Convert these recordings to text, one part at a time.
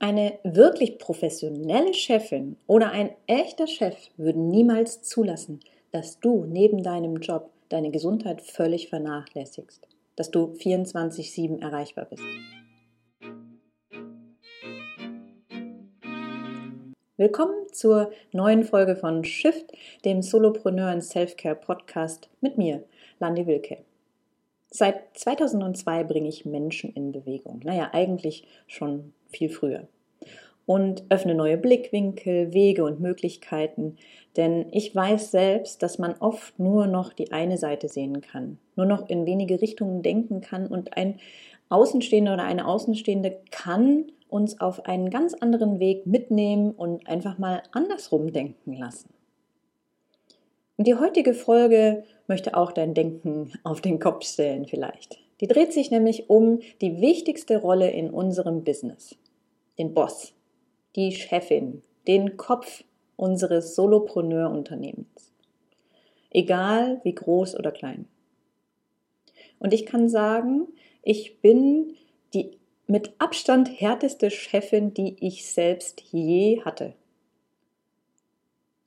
Eine wirklich professionelle Chefin oder ein echter Chef würden niemals zulassen, dass du neben deinem Job deine Gesundheit völlig vernachlässigst, dass du 24/7 erreichbar bist. Willkommen zur neuen Folge von Shift, dem Solopreneur und Selfcare Podcast mit mir, Landi Wilke. Seit 2002 bringe ich Menschen in Bewegung. Naja, eigentlich schon viel früher. Und öffne neue Blickwinkel, Wege und Möglichkeiten, denn ich weiß selbst, dass man oft nur noch die eine Seite sehen kann, nur noch in wenige Richtungen denken kann und ein Außenstehender oder eine Außenstehende kann uns auf einen ganz anderen Weg mitnehmen und einfach mal andersrum denken lassen. Und die heutige Folge möchte auch dein Denken auf den Kopf stellen vielleicht. Die dreht sich nämlich um die wichtigste Rolle in unserem Business, den Boss, die Chefin, den Kopf unseres Solopreneur-Unternehmens. Egal wie groß oder klein. Und ich kann sagen, ich bin die mit Abstand härteste Chefin, die ich selbst je hatte.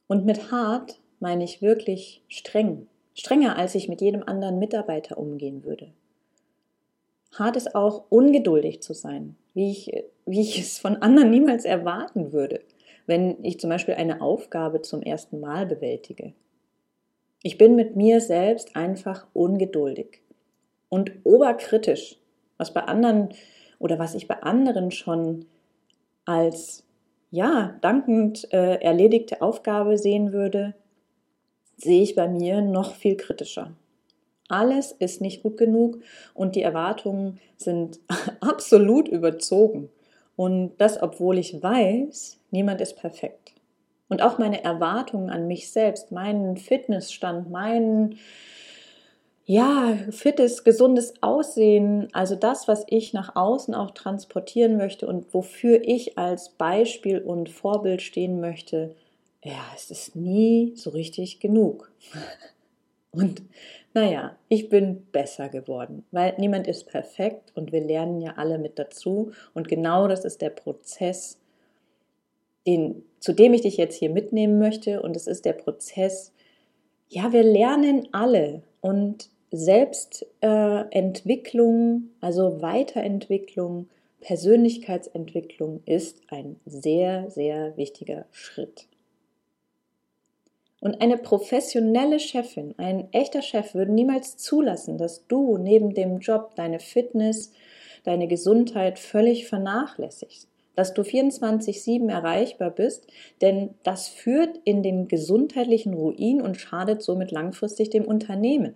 Und mit hart meine ich wirklich streng. Strenger, als ich mit jedem anderen Mitarbeiter umgehen würde. Hart ist auch ungeduldig zu sein, wie ich, wie ich es von anderen niemals erwarten würde, wenn ich zum Beispiel eine Aufgabe zum ersten Mal bewältige. Ich bin mit mir selbst einfach ungeduldig und oberkritisch, was bei anderen oder was ich bei anderen schon als ja, dankend äh, erledigte Aufgabe sehen würde, sehe ich bei mir noch viel kritischer. Alles ist nicht gut genug und die Erwartungen sind absolut überzogen. Und das, obwohl ich weiß, niemand ist perfekt. Und auch meine Erwartungen an mich selbst, meinen Fitnessstand, meinen ja, fittes, gesundes Aussehen, also das, was ich nach außen auch transportieren möchte und wofür ich als Beispiel und Vorbild stehen möchte, ja, es ist nie so richtig genug. Und naja, ich bin besser geworden, weil niemand ist perfekt und wir lernen ja alle mit dazu. Und genau das ist der Prozess, den, zu dem ich dich jetzt hier mitnehmen möchte. Und es ist der Prozess, ja, wir lernen alle und Selbstentwicklung, äh, also Weiterentwicklung, Persönlichkeitsentwicklung ist ein sehr, sehr wichtiger Schritt. Und eine professionelle Chefin, ein echter Chef würde niemals zulassen, dass du neben dem Job deine Fitness, deine Gesundheit völlig vernachlässigst, dass du 24/7 erreichbar bist, denn das führt in den gesundheitlichen Ruin und schadet somit langfristig dem Unternehmen.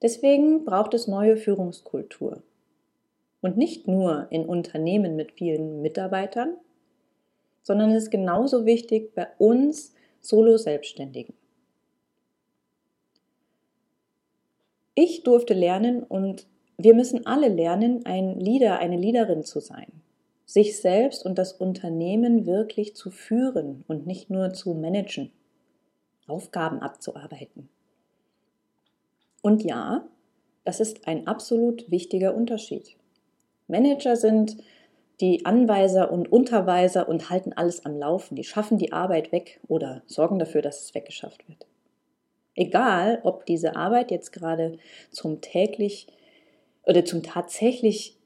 Deswegen braucht es neue Führungskultur. Und nicht nur in Unternehmen mit vielen Mitarbeitern, sondern es ist genauso wichtig bei uns Solo-Selbstständigen. Ich durfte lernen und wir müssen alle lernen, ein Leader, eine Leaderin zu sein. Sich selbst und das Unternehmen wirklich zu führen und nicht nur zu managen, Aufgaben abzuarbeiten. Und ja, das ist ein absolut wichtiger Unterschied. Manager sind die Anweiser und Unterweiser und halten alles am Laufen. Die schaffen die Arbeit weg oder sorgen dafür, dass es weggeschafft wird. Egal, ob diese Arbeit jetzt gerade zum täglich oder zum tatsächlich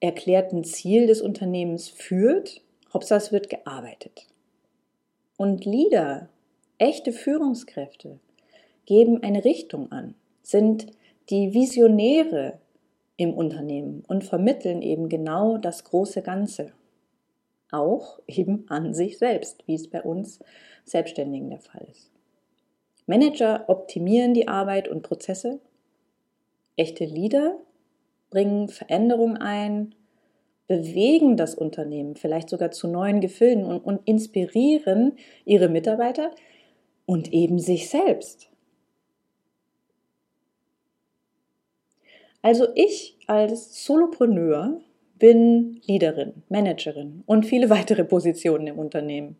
erklärten Ziel des Unternehmens führt, Hauptsache es wird gearbeitet. Und Leader, echte Führungskräfte, geben eine Richtung an, sind die Visionäre, im Unternehmen und vermitteln eben genau das große Ganze. Auch eben an sich selbst, wie es bei uns Selbstständigen der Fall ist. Manager optimieren die Arbeit und Prozesse. Echte Leader bringen Veränderung ein, bewegen das Unternehmen vielleicht sogar zu neuen Gefilden und, und inspirieren ihre Mitarbeiter und eben sich selbst. Also ich als Solopreneur bin Leaderin, Managerin und viele weitere Positionen im Unternehmen.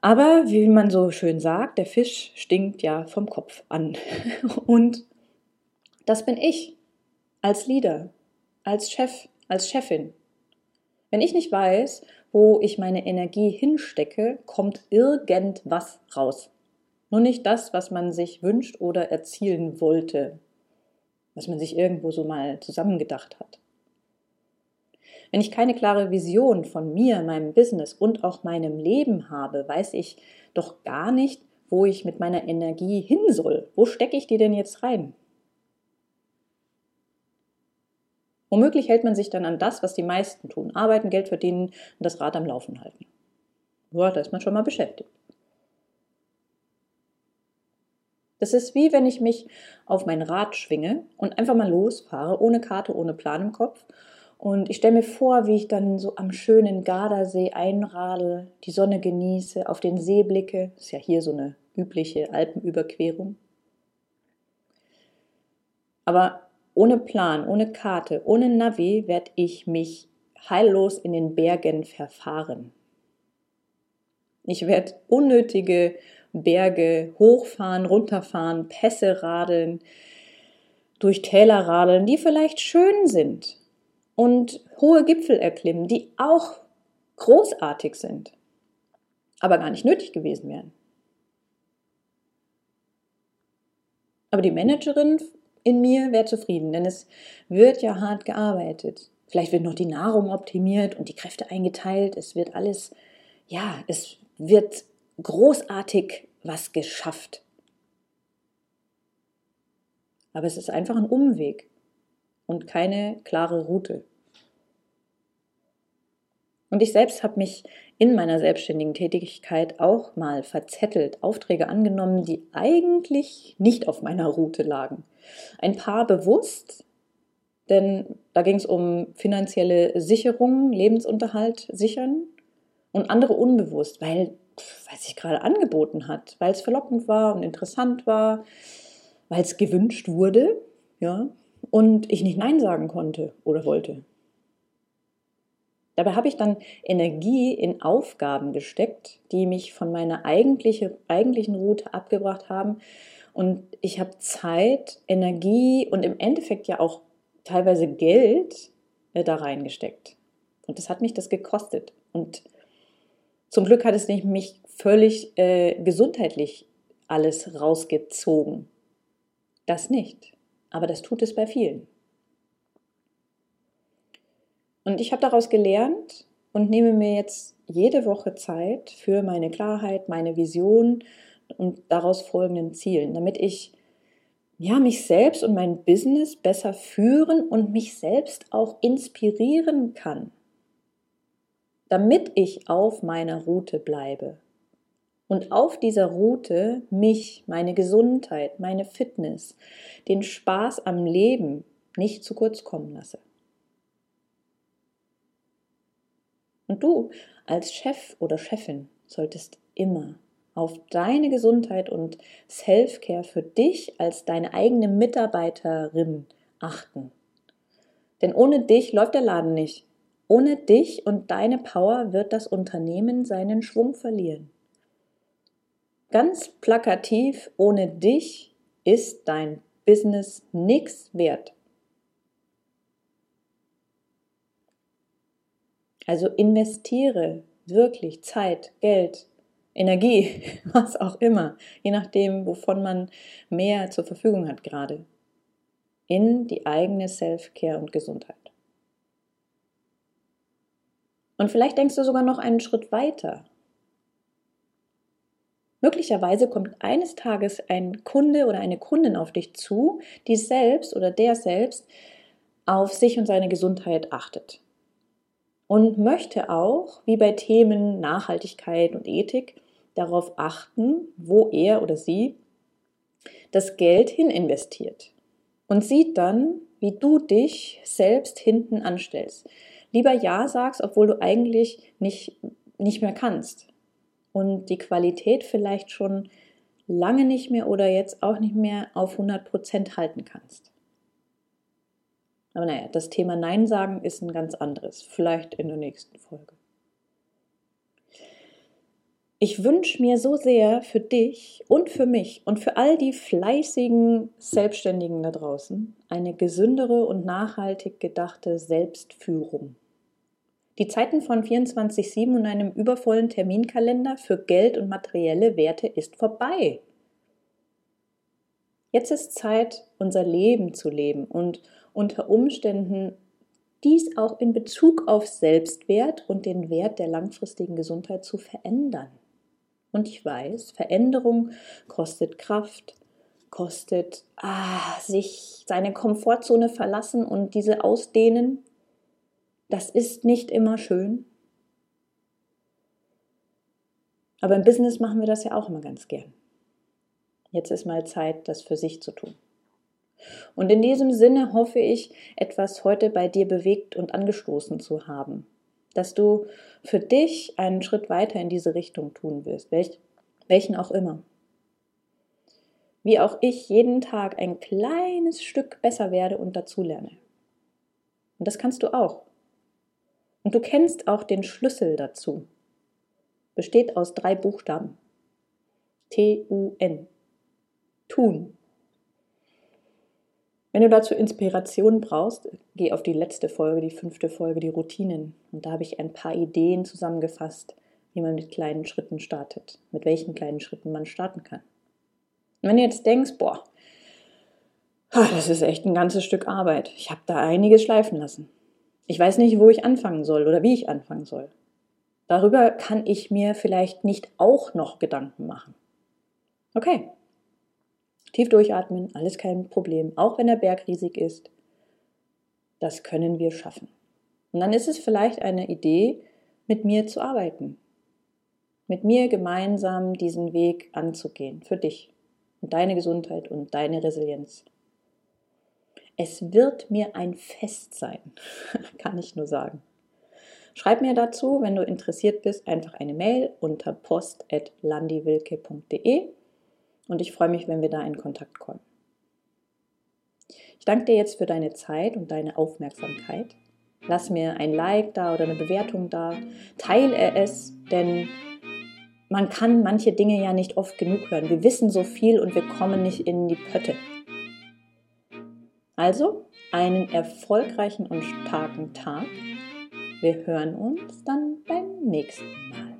Aber wie man so schön sagt, der Fisch stinkt ja vom Kopf an. Und das bin ich als Leader. als Chef, als Chefin. Wenn ich nicht weiß, wo ich meine Energie hinstecke, kommt irgendwas raus. Nur nicht das, was man sich wünscht oder erzielen wollte, was man sich irgendwo so mal zusammengedacht hat. Wenn ich keine klare Vision von mir, meinem Business und auch meinem Leben habe, weiß ich doch gar nicht, wo ich mit meiner Energie hin soll. Wo stecke ich die denn jetzt rein? Womöglich hält man sich dann an das, was die meisten tun. Arbeiten, Geld verdienen und das Rad am Laufen halten. Ja, da ist man schon mal beschäftigt. Das ist wie wenn ich mich auf mein Rad schwinge und einfach mal losfahre, ohne Karte, ohne Plan im Kopf und ich stelle mir vor, wie ich dann so am schönen Gardasee einradel, die Sonne genieße, auf den See blicke. Ist ja hier so eine übliche Alpenüberquerung. Aber ohne Plan, ohne Karte, ohne Navi werde ich mich heillos in den Bergen verfahren. Ich werde unnötige Berge hochfahren, runterfahren, Pässe radeln, durch Täler radeln, die vielleicht schön sind, und hohe Gipfel erklimmen, die auch großartig sind, aber gar nicht nötig gewesen wären. Aber die Managerin in mir wäre zufrieden, denn es wird ja hart gearbeitet. Vielleicht wird noch die Nahrung optimiert und die Kräfte eingeteilt. Es wird alles, ja, es wird großartig was geschafft. Aber es ist einfach ein Umweg und keine klare Route. Und ich selbst habe mich in meiner selbstständigen Tätigkeit auch mal verzettelt, Aufträge angenommen, die eigentlich nicht auf meiner Route lagen. Ein paar bewusst, denn da ging es um finanzielle Sicherung, Lebensunterhalt sichern und andere unbewusst, weil weil sich gerade angeboten hat, weil es verlockend war und interessant war, weil es gewünscht wurde, ja und ich nicht Nein sagen konnte oder wollte. Dabei habe ich dann Energie in Aufgaben gesteckt, die mich von meiner eigentliche, eigentlichen Route abgebracht haben. Und ich habe Zeit, Energie und im Endeffekt ja auch teilweise Geld äh, da reingesteckt. Und das hat mich das gekostet. Und zum Glück hat es nicht mich völlig äh, gesundheitlich alles rausgezogen. Das nicht aber das tut es bei vielen. Und ich habe daraus gelernt und nehme mir jetzt jede Woche Zeit für meine Klarheit, meine Vision und daraus folgenden Zielen, damit ich ja, mich selbst und mein Business besser führen und mich selbst auch inspirieren kann, damit ich auf meiner Route bleibe und auf dieser Route mich, meine Gesundheit, meine Fitness, den Spaß am Leben nicht zu kurz kommen lasse. Und du als Chef oder Chefin solltest immer auf deine Gesundheit und Self-Care für dich als deine eigene Mitarbeiterin achten. Denn ohne dich läuft der Laden nicht. Ohne dich und deine Power wird das Unternehmen seinen Schwung verlieren. Ganz plakativ, ohne dich ist dein Business nichts wert. Also investiere wirklich Zeit, Geld, Energie, was auch immer, je nachdem, wovon man mehr zur Verfügung hat gerade, in die eigene Self-Care und Gesundheit. Und vielleicht denkst du sogar noch einen Schritt weiter. Möglicherweise kommt eines Tages ein Kunde oder eine Kundin auf dich zu, die selbst oder der selbst auf sich und seine Gesundheit achtet. Und möchte auch, wie bei Themen Nachhaltigkeit und Ethik, darauf achten, wo er oder sie das Geld hin investiert. Und sieht dann, wie du dich selbst hinten anstellst. Lieber Ja sagst, obwohl du eigentlich nicht, nicht mehr kannst und die Qualität vielleicht schon lange nicht mehr oder jetzt auch nicht mehr auf 100% halten kannst. Aber naja, das Thema Nein sagen ist ein ganz anderes, vielleicht in der nächsten Folge. ich wünsche mir so sehr für dich und für mich und für all die fleißigen Selbstständigen da draußen eine gesündere und nachhaltig gedachte Selbstführung. Die Zeiten von 24-7 und einem übervollen Terminkalender für Geld und materielle Werte ist vorbei. Jetzt ist Zeit, unser Leben zu leben und unter Umständen dies auch in Bezug auf Selbstwert und den Wert der langfristigen Gesundheit zu verändern. Und ich weiß, Veränderung kostet Kraft, kostet ah, sich seine Komfortzone verlassen und diese ausdehnen. Das ist nicht immer schön. Aber im Business machen wir das ja auch immer ganz gern. Jetzt ist mal Zeit, das für sich zu tun. Und in diesem Sinne hoffe ich, etwas heute bei dir bewegt und angestoßen zu haben dass du für dich einen Schritt weiter in diese Richtung tun wirst, welch, welchen auch immer. Wie auch ich jeden Tag ein kleines Stück besser werde und dazulerne. Und das kannst du auch. Und du kennst auch den Schlüssel dazu. Besteht aus drei Buchstaben. T-U-N. Tun. Wenn du dazu Inspiration brauchst, geh auf die letzte Folge, die fünfte Folge, die Routinen. Und da habe ich ein paar Ideen zusammengefasst, wie man mit kleinen Schritten startet, mit welchen kleinen Schritten man starten kann. Und wenn du jetzt denkst, boah, das ist echt ein ganzes Stück Arbeit, ich habe da einiges schleifen lassen. Ich weiß nicht, wo ich anfangen soll oder wie ich anfangen soll. Darüber kann ich mir vielleicht nicht auch noch Gedanken machen. Okay, Tief durchatmen, alles kein Problem, auch wenn der Berg riesig ist. Das können wir schaffen. Und dann ist es vielleicht eine Idee, mit mir zu arbeiten. Mit mir gemeinsam diesen Weg anzugehen, für dich und deine Gesundheit und deine Resilienz. Es wird mir ein Fest sein, kann ich nur sagen. Schreib mir dazu, wenn du interessiert bist, einfach eine Mail unter post.landiwilke.de und ich freue mich, wenn wir da in Kontakt kommen. Ich danke dir jetzt für deine Zeit und deine Aufmerksamkeit. Lass mir ein Like da oder eine Bewertung da. Teile es, denn man kann manche Dinge ja nicht oft genug hören. Wir wissen so viel und wir kommen nicht in die Pötte. Also einen erfolgreichen und starken Tag. Wir hören uns dann beim nächsten Mal.